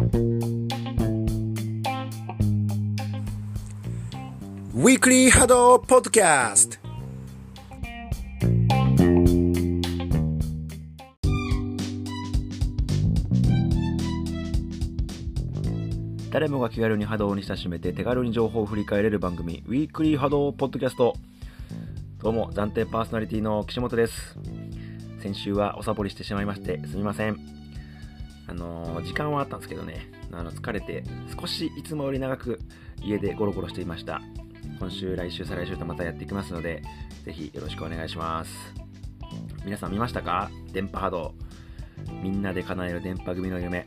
ウィークリーハドポッドキャスト誰もが気軽に波動に親しめて手軽に情報を振り返れる番組ウィークリー波動ポッドキャストどうも暫定パーソナリティの岸本です。先週はおサボりしてしまいましてすみません。あの時間はあったんですけどね。あの疲れて少しいつもより長く家でゴロゴロしていました。今週来週再来週とまたやっていきますのでぜひよろしくお願いします。皆さん見ましたか？電波波動。みんなで叶える電波組の夢。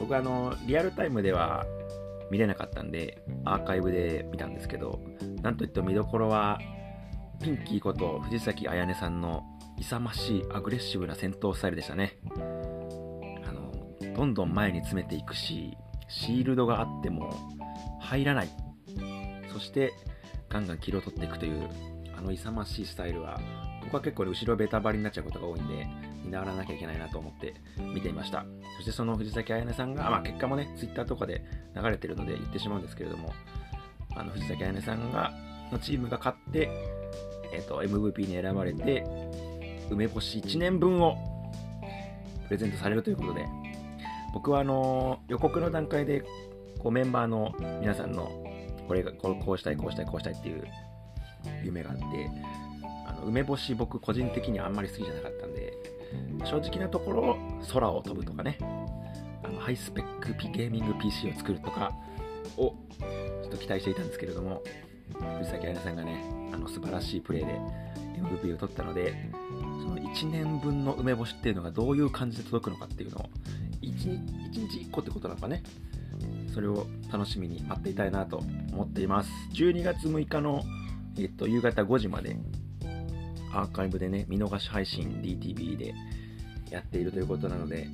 僕あのリアルタイムでは見れなかったんでアーカイブで見たんですけどなんといっても見どころはピンキーこと藤崎彩音さんの勇ましいアグレッシブな戦闘スタイルでしたね。どんどん前に詰めていくしシールドがあっても入らない。そしてガンガンキルを取っていくというあの勇ましいスタイルは僕は結構ね後ろベタバリになっちゃうことが多いんで見習わなきゃいけないなと思って見ていました。そしてその藤崎彩音さんが、まあ、結果もねツイッターとかで流れてるので言ってしまうんですけれどもあの藤崎彩音さんがのチームが勝って、えっと MVP に選ばれて梅干し1年分をプレゼントされるということで僕はあの予告の段階でこうメンバーの皆さんのこれがこうこうしたいこうしたいこうしたいっていう夢があってあの梅干し僕個人的にはあんまり好きじゃなかったんで正直なところ空を飛ぶとかね。あのハイスペックピゲーミング PC を作るとかをちょっと期待していたんですけれども藤崎彩さんがねあの素晴らしいプレーで MVP を取ったのでその1年分の梅干しっていうのがどういう感じで届くのかっていうのを 1, 日1日1個ってことなのかね。それを楽しみに待っていたいなと思っています。12月6日の、えっと、夕方5時までアーカイブでね見逃し配信 DTV でやっているということなので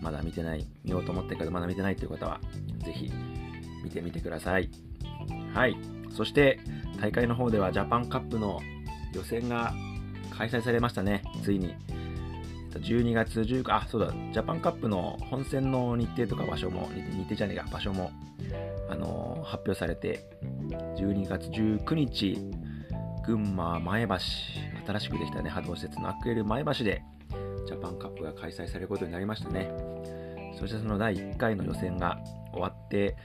まだ見てない見ようと思ってるけどまだ見てないという方はぜひ見てみてください。はい。そして大会の方ではジャパンカップの予選が開催されましたね。ついに。12月19あそうだ。ジャパンカップの本戦の日程とか場所も日程じゃねえや場所も、あのー発表されて12月19日群馬前橋新しくできたね波動施設のアクエル前橋でジャパンカップが開催されることになりましたね。そしてその第1回の予選が終わって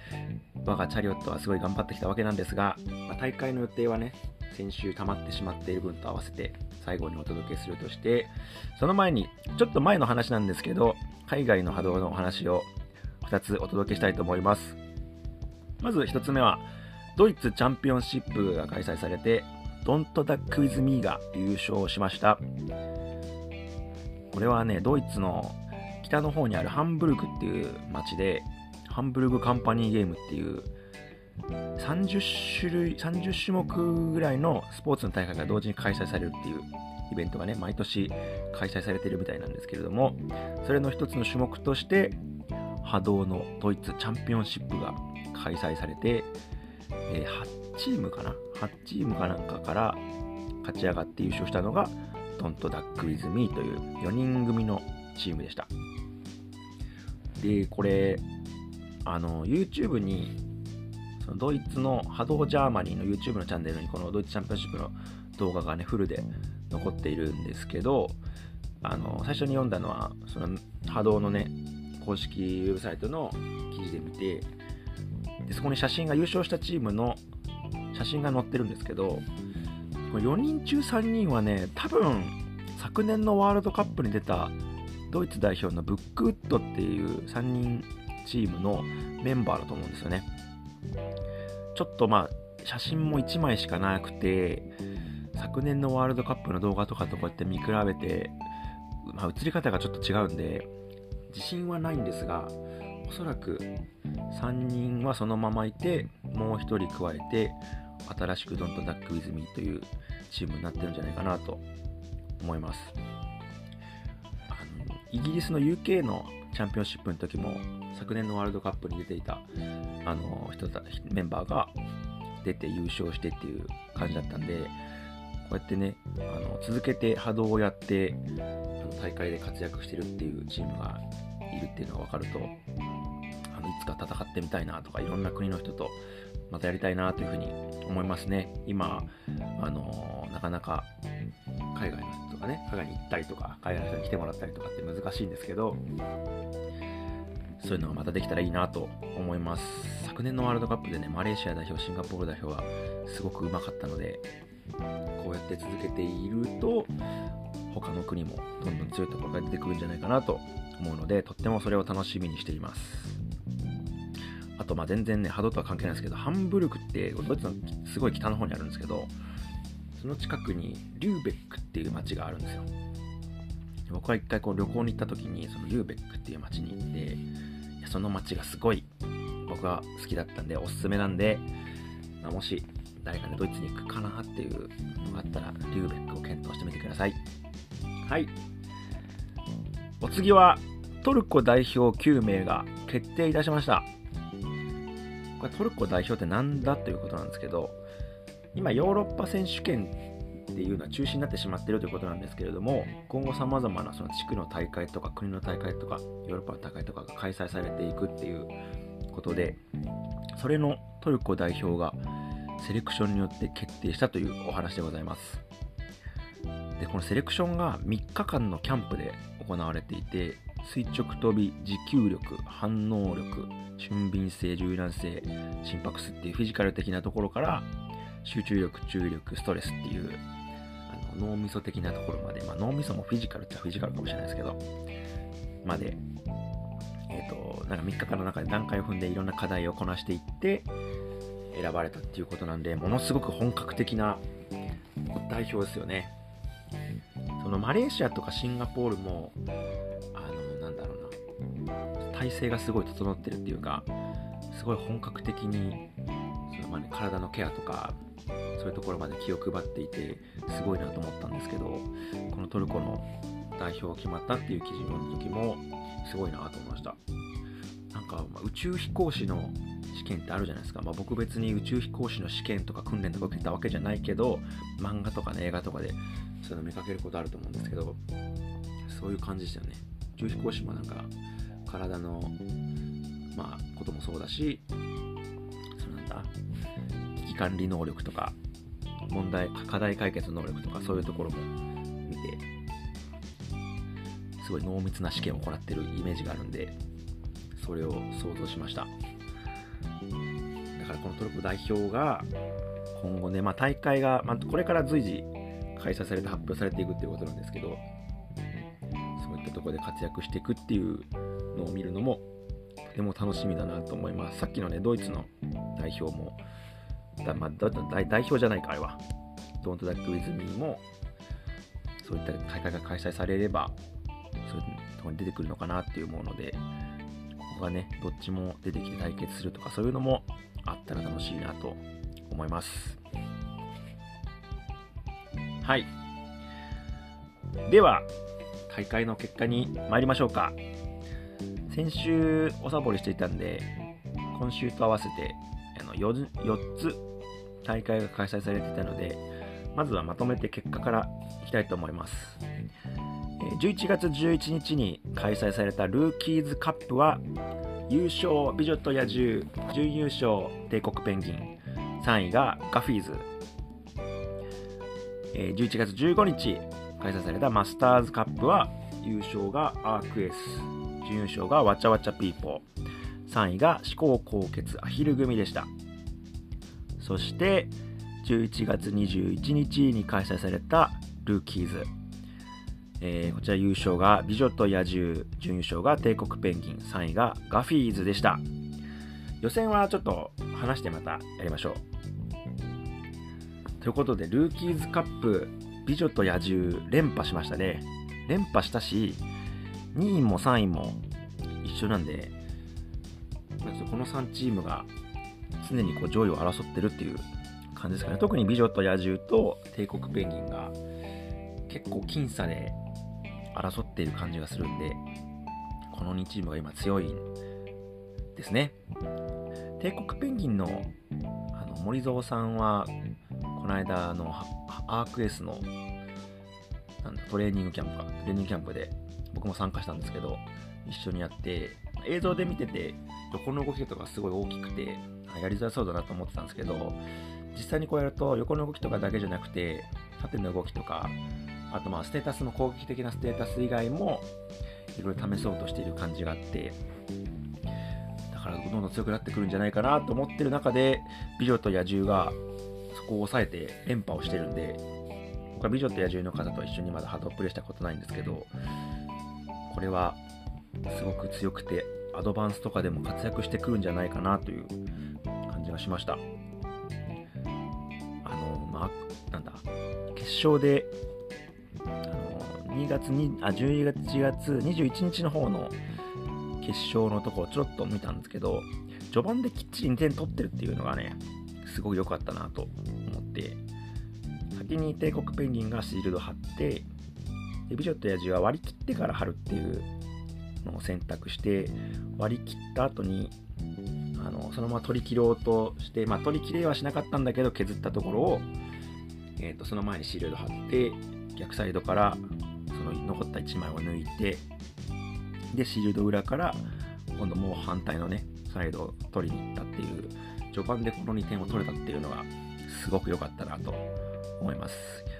我がチャリオットはすごい頑張ってきたわけなんですが、まあ大会の予定はね先週溜まってしまっている分と合わせて最後にお届けするとしてその前にちょっと前の話なんですけど海外の波動のお話を2つお届けしたいと思います。まず1つ目はドイツチャンピオンシップが開催されてドントダックウィズミーが優勝しました。これはねドイツの北の方にあるハンブルクっていう町でハンブルグカンパニーゲームっていう30種類30種目ぐらいのスポーツの大会が同時に開催されるっていうイベントがね毎年開催されているみたいなんですけれどもそれの一つの種目として HADO のドイツチャンピオンシップが開催されて、えー8チームかな？8チームかなんかから勝ち上がって優勝したのが Don't Duck with Me という4人組のチームでした。でこれあの YouTube にのドイツの HADO Germany の YouTube のチャンネルにこのドイツチャンピオンシップの動画がねフルで残っているんですけどあの最初に読んだのはその波動のね公式ウェブサイトの記事で見てでそこに写真が優勝したチームの写真が載ってるんですけどこれ4人中3人はね多分昨年のワールドカップに出たドイツ代表のブックウッドっていう3人チームのメンバーだと思うんですよね。ちょっとまあ写真も1枚しかなくて昨年のワールドカップの動画とかとこうやって見比べて、まあ、映り方がちょっと違うんで自信はないんですがおそらく3人はそのままいてもう1人加えて新しくドントダックウィズミーというチームになってるんじゃないかなと思います。あのイギリスの UK のチャンピオンシップの時も昨年のワールドカップに出ていたあの人たメンバーが出て優勝してっていう感じだったんでこうやってねあの続けて波動をやってあの大会で活躍してるっていうチームがいるっていうのが分かるとあのいつか戦ってみたいなとかいろんな国の人とまたやりたいなというふうに思いますね。今あのー、なかなか海外の人とかね海外に行ったりとか海外の人に来てもらったりとかって難しいんですけどそういうのがまたできたらいいなと思います。昨年のワールドカップでねマレーシア代表シンガポール代表はすごくうまかったのでこうやって続けていると他の国もどんどん強いところが出てくるんじゃないかなと思うのでとってもそれを楽しみにしています。とまあ全然ね波動とは関係ないですけどハンブルクってドイツのすごい北の方にあるんですけどその近くにリューベックっていう街があるんですよ。僕は一回こう旅行に行った時にそのリューベックっていう街に行っていやその街がすごい僕は好きだったんでおすすめなんで、まあ、もし誰かねドイツに行くかなっていうのがあったらリューベックを検討してみてください。はい。お次はトルコ代表9名が決定いたしました。これトルコ代表って何だということなんですけど今ヨーロッパ選手権っていうのは中止になってしまってるということなんですけれども今後さまざまなその地区の大会とか国の大会とかヨーロッパの大会とかが開催されていくっていうことでそれのトルコ代表がセレクションによって決定したというお話でございます。でこのセレクションが3日間のキャンプで行われていて垂直跳び持久力反応力俊敏性柔軟性心拍数っていうフィジカル的なところから集中力注意力ストレスっていうあの脳みそ的なところまで、まあ、脳みそもフィジカルっちゃフィジカルかもしれないですけどまでえっ、ー、となんか3日間の中で段階を踏んでいろんな課題をこなしていって選ばれたっていうことなんでものすごく本格的な代表ですよね。そのマレーシアとかシンガポールも体制がすごい整ってるっていうかすごい本格的にそのま、ね、体のケアとかそういうところまで気を配っていてすごいなと思ったんですけどこのトルコの代表決まったっていう記事の時もすごいなと思いました。なんか、ま、宇宙飛行士の試験ってあるじゃないですか、まあ、僕別に宇宙飛行士の試験とか訓練とか受けたわけじゃないけど漫画とかね映画とかでそういうの見かけることあると思うんですけどそういう感じでしたよね。宇宙飛行士もなんか体のまあこともそうだしそのなんだ危機管理能力とか問題課題解決能力とかそういうところも見てすごい濃密な試験を行ってるイメージがあるんでそれを想像しました。だからこのトルコ代表が今後ね、まあ、大会が、まあ、これから随時開催されて発表されていくっていうことなんですけどそういったところで活躍していくっていうのを見るのもとても楽しみだなと思いますさっきのねドイツの代表もだ、まあ、代表じゃないかあれはドントダックウィズミーもそういった大会が開催されればそういうとこに出てくるのかなっていうものでここがね、どっちも出てきて対決するとかそういうのもあったら楽しいなと思います。はい。では、大会の結果に参りましょうか。先週おさぼりしていたんで、今週と合わせてあの 4, 4つ大会が開催されていたので、まずはまとめて結果からいきたいと思います。11月11日に開催されたルーキーズカップは優勝美女と野獣準優勝帝国ペンギン。3位がガフィーズ。11月15日開催されたマスターズカップは優勝がアークエース。準優勝がわちゃわちゃピーポー3位が思考高血アヒル組でしたそして11月21日に開催されたルーキーズえー、こちら優勝が美女と野獣、準優勝が帝国ペンギン、3位がガフィーズでした。予選はちょっと話してまたやりましょう。ということで、ルーキーズカップ、美女と野獣連覇しましたね。連覇したし、2位も3位も一緒なんで、この3チームが常にこう上位を争ってるっていう感じですかね。特に美女と野獣と帝国ペンギンが結構僅差で争っている感じがするんで、この2チームが今強いんですね。帝国ペンギンのあの森蔵さんは、この間のアークエースのトレーニングキャンプか、トレーニングキャンプで僕も参加したんですけど、一緒にやって、映像で見てて横の動きとかすごい大きくてやりづらそうだなと思ってたんですけど実際にこうやると横の動きとかだけじゃなくて縦の動きとかあとまあステータスの攻撃的なステータス以外もいろいろ試そうとしている感じがあってだからどんどん強くなってくるんじゃないかなと思ってる中で美女と野獣がそこを抑えて連覇をしてるんで僕は美女と野獣の方と一緒にまだハードプレイしたことないんですけどこれはすごく強くてアドバンスとかでも活躍してくるんじゃないかなという感じがしました。あのまあなんだ決勝であの2月にあ11月1月21日の方の決勝のところちょっと見たんですけど序盤できっちり2点取ってるっていうのがねすごい良かったなと思って先に帝国ペンギンがシールド貼ってで美女と野獣は割り切ってから貼るっていうのを選択して割り切った後にあのそのまま取り切ろうとして、まあ、取り切れはしなかったんだけど削ったところを、えー、とその前にシールド貼って逆サイドからその残った1枚を抜いてでシールド裏から今度もう反対のねサイドを取りに行ったっていう序盤でこの2点を取れたっていうのがすごく良かったなと思います、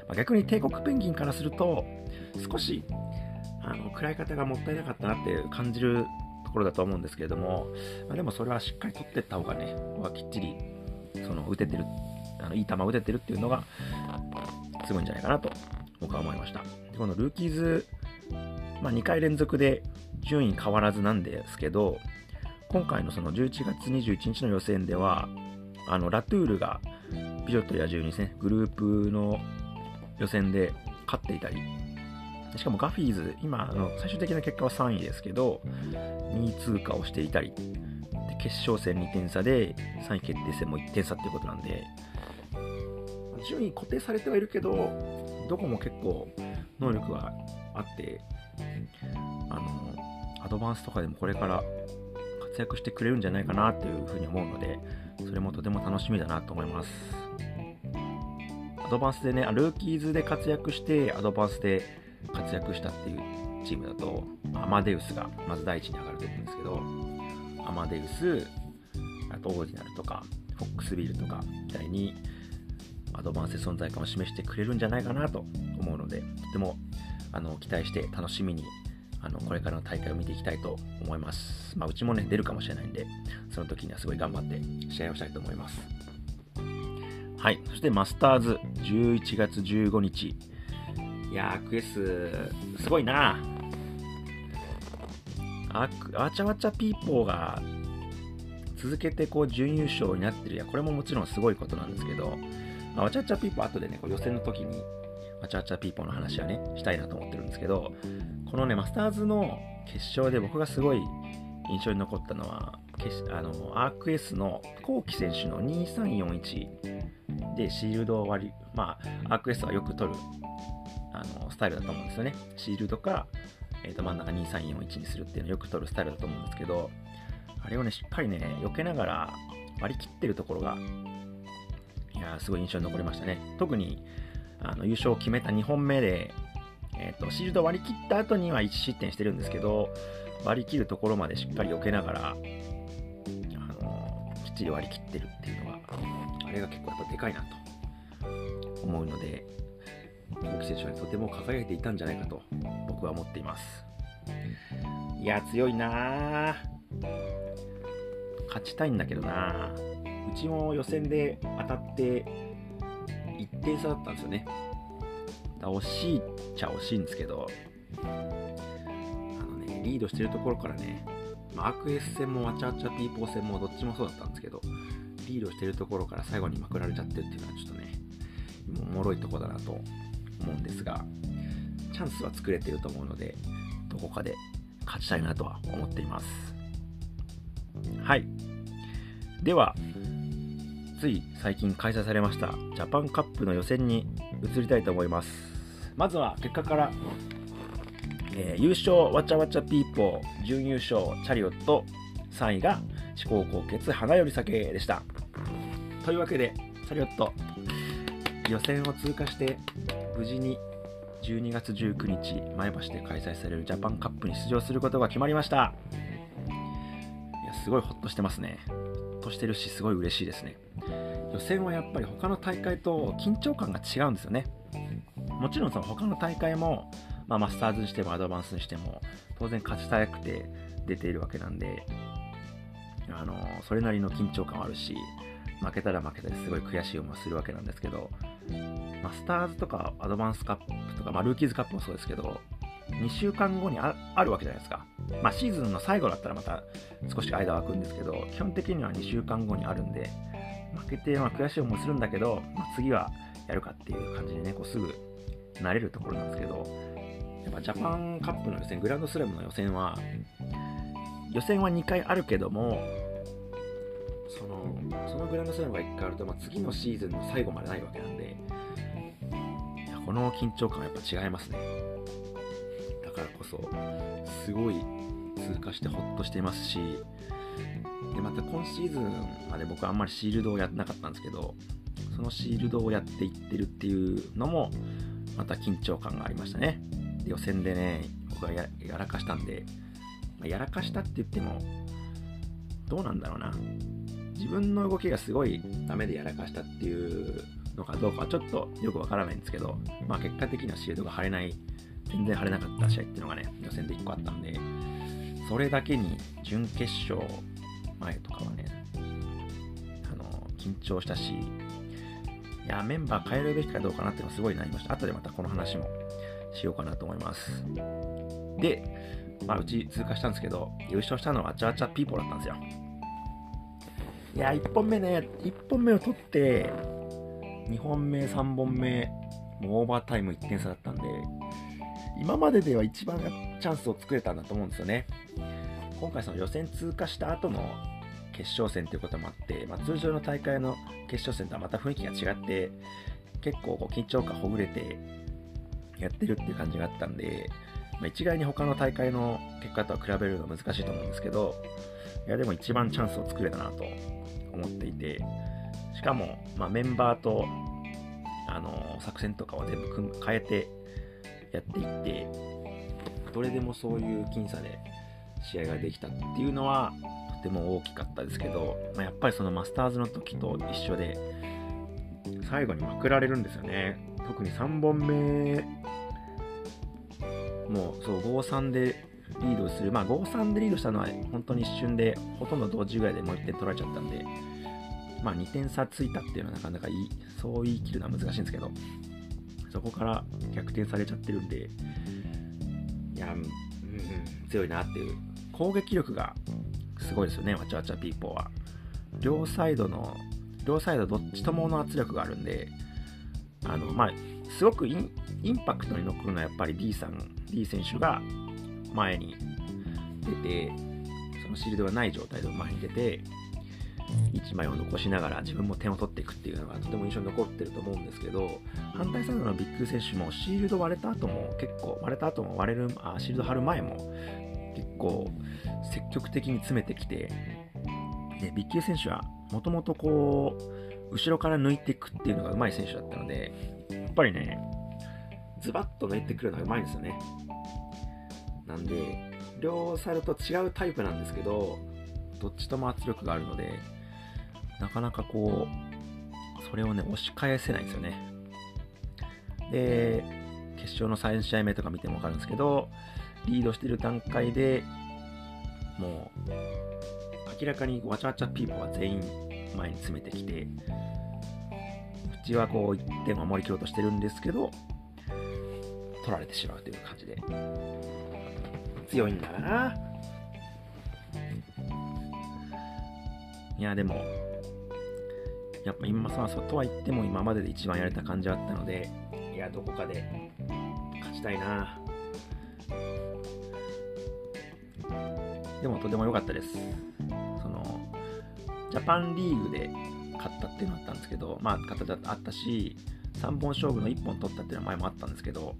まあ、逆に帝国ペンギンからすると少しあの食らい方がもったいなかったなって感じるところだと思うんですけれども、まあ、でもそれはしっかり取っていった方がね、きっちりその打ててるあのいい球を打ててるっていうのがすごいんじゃないかなと僕は思いました。でこのルーキーズ、まあ、2回連続で順位変わらずなんですけど、今回のその11月21日の予選では、あのラトゥールが美女と野獣にですね、グループの予選で勝っていたり、しかもガフィーズ、今の最終的な結果は3位ですけど、2位通過をしていたり、で決勝戦2点差で3位決定戦も1点差っていうことなんで、順位固定されてはいるけど、どこも結構能力があって、あの、アドバンスとかでもこれから活躍してくれるんじゃないかなっていうふうに思うので、それもとても楽しみだなと思います。アドバンスでね、ルーキーズで活躍して、アドバンスで活躍したっていうチームだと、アマデウスがまず第一に上がると思うんですけど、アマデウス、あとオーディナルとか、フォックスビルとかみたいに、アドバンスで存在感を示してくれるんじゃないかなと思うので、とてもあの期待して楽しみにあのこれからの大会を見ていきたいと思います。まあ、うちもね、出るかもしれないんで、その時にはすごい頑張って試合をしたいと思います。はい。そしてマスターズ11月15日。いやー、クエス、すごいなああちゃわちゃピーポーが続けてこう準優勝になってるや、これももちろんすごいことなんですけど、あわちゃわちゃピーポー後でね、こう予選の時にわちゃわちゃピーポーの話はね、したいなと思ってるんですけど、このね、マスターズの決勝で僕がすごい印象に残ったのは、あのアーク S のコウキ選手の2341でシールドを割り、まあ、アーク S はよく取るあのスタイルだと思うんですよね。シールドか、えー、と真ん中2341にするっていうのをよく取るスタイルだと思うんですけど、あれをね、しっかりね、避けながら割り切ってるところが、いやすごい印象に残りましたね。特にあの優勝を決めた2本目で、えーと、シールド割り切った後には1失点してるんですけど、割り切るところまでしっかり避けながら、ちり割り切ってるっていうのが、あれが結構やっぱでかいなと思うので、青木選手はとても輝いていたんじゃないかと僕は思っています。いや、強いな勝ちたいんだけどなうちも予選で当たって1点差だったんですよね。惜しいっちゃ惜しいんですけど、あのね、リードしてるところからね、まあ、アークエス戦もワチャワチャピーポー戦もどっちもそうだったんですけど、リードしてるところから最後にまくられちゃってるっていうのはちょっとね、おもろいとこだなと思うんですが、チャンスは作れてると思うので、どこかで勝ちたいなとは思っています。はい。では、つい最近開催されましたジャパンカップの予選に移りたいと思います。まずは結果から、えー、優勝わちゃわちゃピーポー、準優勝チャリオット、3位が思考高血花より酒でした。というわけで、チャリオット、予選を通過して無事に12月19日前橋で開催されるジャパンカップに出場することが決まりましたいやすごいほっとしてますね。ほっとしてるし、すごい嬉しいですね。予選はやっぱり他の大会と緊張感が違うんですよね。もちろんその他の大会も、まあ、マスターズにしてもアドバンスにしても、当然勝ちたくて出ているわけなんで、あのそれなりの緊張感はあるし、負けたら負けたですごい悔しい思いするわけなんですけど、マスターズとかアドバンスカップとか、まあ、ルーキーズカップもそうですけど、2週間後にあるわけじゃないですか。まあ、シーズンの最後だったらまた少し間空くんですけど、基本的には2週間後にあるんで、負けてまあ悔しい思いするんだけど、まあ、次はやるかっていう感じでね、こうすぐ慣れるところなんですけど、やっぱジャパンカップの予選、グランドスラムの予選は、予選は2回あるけども、そのそのグランドスラムが1回あると、まあ、次のシーズンの最後までないわけなんで、この緊張感はやっぱ違いますね。だからこそ、すごい通過してほっとしていますし、でまた今シーズンまで僕はあんまりシールドをやってなかったんですけど、そのシールドをやっていってるっていうのも、また緊張感がありましたね。予選でね、僕はやらかしたんで、ま、やらかしたって言っても、どうなんだろうな。自分の動きがすごいダメでやらかしたっていうのかどうかはちょっとよくわからないんですけど、まあ結果的にはシールドが貼れない、全然貼れなかった試合っていうのがね、予選で1個あったんで、それだけに準決勝前とかはね、あの、緊張したし、いや、メンバー変えるべきかどうかなっていうのはすごいなりました。後でまたこの話もしようかなと思います。で、まあ、うち通過したんですけど、優勝したのはチャーチャーピーポーだったんですよ。いや、1本目ね、1本目を取って、2本目、3本目、もうオーバータイム1点差だったんで、今まででは一番チャンスを作れたんだと思うんですよね。今回その予選通過した後の決勝戦ということもあって、まあ、通常の大会の決勝戦とはまた雰囲気が違って、結構こう緊張感ほぐれてやってるっていう感じがあったんで、まあ、一概に他の大会の結果とは比べるのは難しいと思うんですけど、いやでも一番チャンスを作れたなと思っていて、しかも、まあ、メンバーとあの作戦とかを全部変えてやっていって、どれでもそういう僅差で試合ができたっていうのはとても大きかったですけど、まあ、やっぱりそのマスターズの時と一緒で最後にまくられるんですよね。特に3本目もうそう5-3でリードするまあ5-3でリードしたのは本当に一瞬でほとんど同時ぐらいでもう1点取られちゃったんでまあ2点差ついたっていうのはなかなかいいそう言い切るのは難しいんですけどそこから逆転されちゃってるんでいや、うん、強いなっていう攻撃力がすごいですよね、わちゃわちゃピーポーは。両サイドの、両サイドどっちともの圧力があるんで、あの、まあ、すごくインパクトに残るのはやっぱり D さん、D 選手が前に出て、そのシールドがない状態で前に出て、1枚を残しながら自分も点を取っていくっていうのがとても印象に残ってると思うんですけど反対サイドのビッグ選手もシールド割れた後も結構割れた後も割れるあシールド貼る前も結構積極的に詰めてきて、でビッキー選手はもともとこう、後ろから抜いていくっていうのが上手い選手だったので、やっぱりね、ズバッと抜いてくるのが上手いんですよね。なんで、両サイドと違うタイプなんですけど、どっちとも圧力があるので、なかなかこう、それをね、押し返せないんですよね。で、決勝の3試合目とか見ても分かるんですけど、リードしてる段階でもう明らかにわちゃわちゃピーポーは全員前に詰めてきてうちはこう1点を守り切ろうとしてるんですけど取られてしまうという感じで強いんだないやでもやっぱ今さとは言っても今までで一番やれた感じはあったのでいやどこかで勝ちたいなでもとても良かったです。ジャパンリーグで勝ったっていうのがあったんですけど、まあ、勝ったあったし、3本勝負の1本取ったっていうのは前もあったんですけど、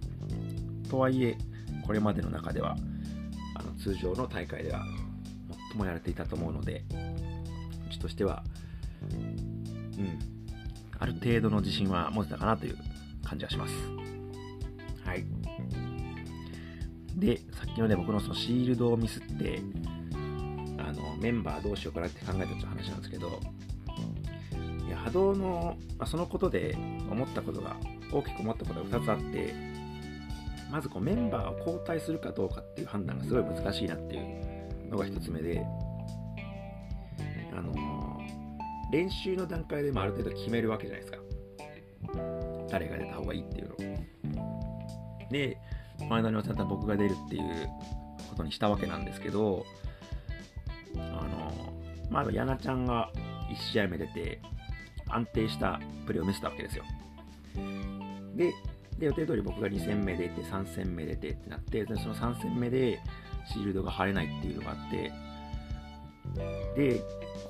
とはいえ、これまでの中では、あの通常の大会では最もやれていたと思うので、うちとしては、うん、ある程度の自信は持てたかなという感じがします。はい。で、さっきのね、僕のそのシールドをミスって、メンバーどうしようかなって考えたちょ話なんですけどいや波動の、まあ、そのことで思ったことが大きく思ったことが2つあってまずこうメンバーを交代するかどうかっていう判断がすごい難しいなっていうのが1つ目であの練習の段階でもある程度決めるわけじゃないですか。誰が出た方がいいっていうのを。で前田のさん僕が出るっていうことにしたわけなんですけどあのまあ、ヤナちゃんが1試合目出て安定したプレーを見せたわけですよ。でで予定通り僕が2戦目出て3戦目出てってなってその3戦目でシールドが貼れないっていうのがあってで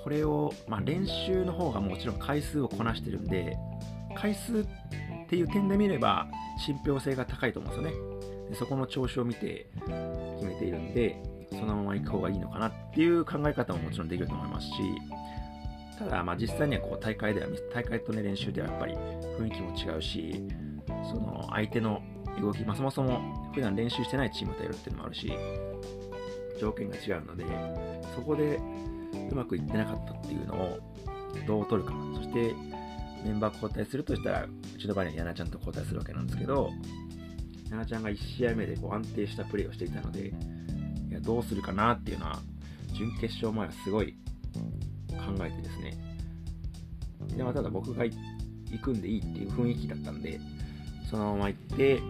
これを、まあ、練習の方がもちろん回数をこなしてるんで回数っていう点で見れば信憑性が高いと思うんですよね。そこの調子を見て決めているんでそのまま行く方がいいのかなっていう考え方ももちろんできると思いますしただまあ実際にはこう大会では大会とね練習ではやっぱり雰囲気も違うしその相手の動き、まあ、そもそも普段練習してないチームとやるっていうのもあるし条件が違うのでそこでうまくいってなかったっていうのをどう取るか。そしてメンバー交代するとしたらうちの場合にはヤナちゃんと交代するわけなんですけどヤナちゃんが1試合目でこう安定したプレーをしていたのでいやどうするかなっていうのは準決勝前はすごい考えてですね。で、まあ、ただ僕が行くんでいいっていう雰囲気だったんでそのまま行って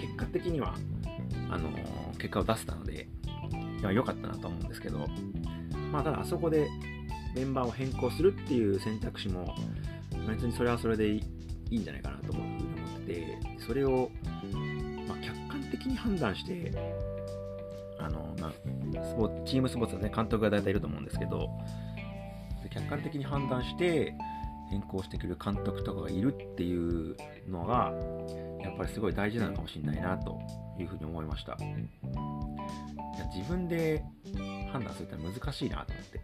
結果的にはあのー、結果を出せたので良かったなと思うんですけどまあただあそこでメンバーを変更するっていう選択肢も別にそれはそれでいいんじゃないかなと思っててそれを、まあ、客観的に判断して、スポチームスポーツのね。監督が大体いると思うんですけど客観的に判断して変更してくる監督とかがいるっていうのがやっぱりすごい大事なのかもしれないなというふうに思いました。いや自分で判断するって難しいなと思って。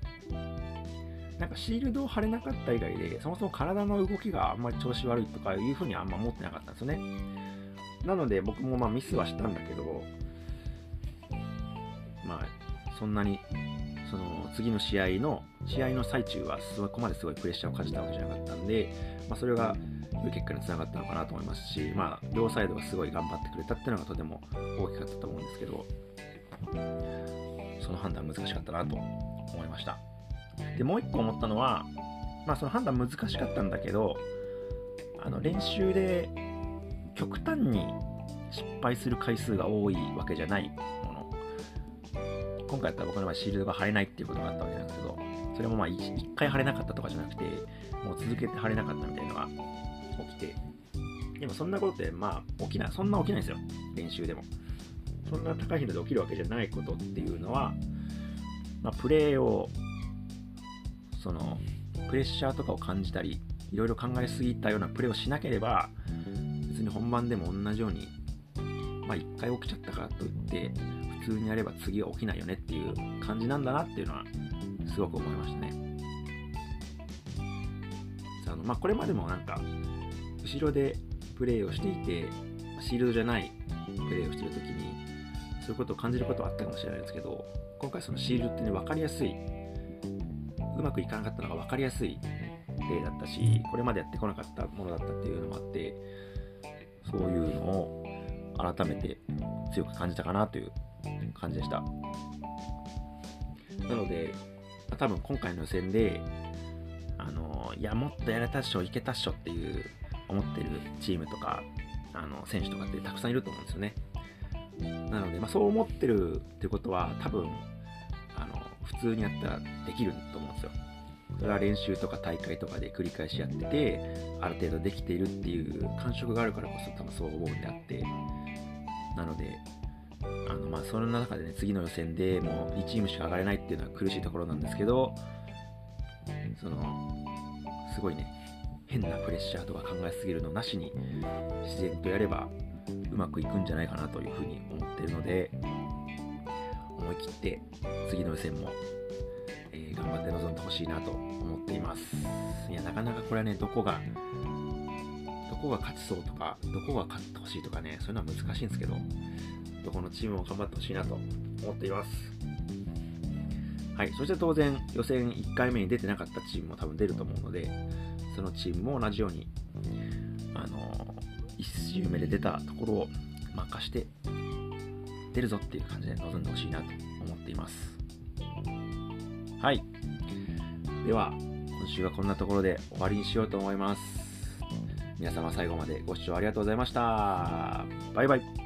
なんかシールドを貼れなかった以外でそもそも体の動きがあんまり調子悪いとかいうふうにはあんま思ってなかったんですよね。なので僕もまあミスはしたんだけどそんなにその次の試合の試合の最中はそこまですごいプレッシャーを感じたわけじゃなかったんで、まあ、それが良い結果につながったのかなと思いますし、まあ、両サイドがすごい頑張ってくれたっていうのがとても大きかったと思うんですけどその判断難しかったなと思いました。でもう一個思ったのは、まあ、その判断難しかったんだけどあの練習で極端に失敗する回数が多いわけじゃない。今回やったら僕の場合シールドが貼れないっていうことがあったわけなんですけど、それもまあ 1, 回貼れなかったとかじゃなくて、もう続けて貼れなかったみたいなのが起きて、でもそんなことってまあ起きない、そんな起きないんですよ、練習でも。そんな高い頻度で起きるわけじゃないことっていうのは、まあ、プレーを、その、プレッシャーとかを感じたり、いろいろ考えすぎたようなプレーをしなければ、別に本番でも同じように、まあ1回起きちゃったからといって、通にやれば次は起きないよねっていう感じなんだなっていうのはすごく思いましたね。あのまあ、これまでもなんか後ろでプレーをしていてシールドじゃないプレーをしてる時にそういうことを感じることはあったかもしれないですけど今回そのシールドってね分かりやすいうまくいかなかったのが分かりやすい例だったしこれまでやってこなかったものだったっていうのもあってそういうのを改めて強く感じたかなという感じでした。なので、多分今回の予選で、あの、いや、もっとやれたっしょ、いけたっしょっていう思ってるチームとか、あの、選手とかってたくさんいると思うんですよね。なので、まあ、そう思ってるってことは、多分、あの、普通にやったらできると思うんですよ。それは練習とか大会とかで繰り返しやってて、ある程度できているっていう感触があるからこそ多分そう思うんであって、なので、あのまあその中でね次の予選でもう2チームしか上がれないっていうのは苦しいところなんですけどそのすごいね変なプレッシャーとか考えすぎるのなしに自然とやればうまくいくんじゃないかなというふうに思ってるので思い切って次の予選も、えー、頑張って臨んでほしいなと思っています。いやなかなかこれはねどこがどこが勝ちそうとかどこが勝ってほしいとかねそういうのは難しいんですけどどこのチームも頑張ってほしいなと思っています。はい、そして当然予選1回目に出てなかったチームも多分出ると思うのでそのチームも同じようにあの1周目で出たところを任して出るぞっていう感じで臨んでほしいなと思っています。はい。では今週はこんなところで終わりにしようと思います。皆様最後までご視聴ありがとうございました。バイバイ。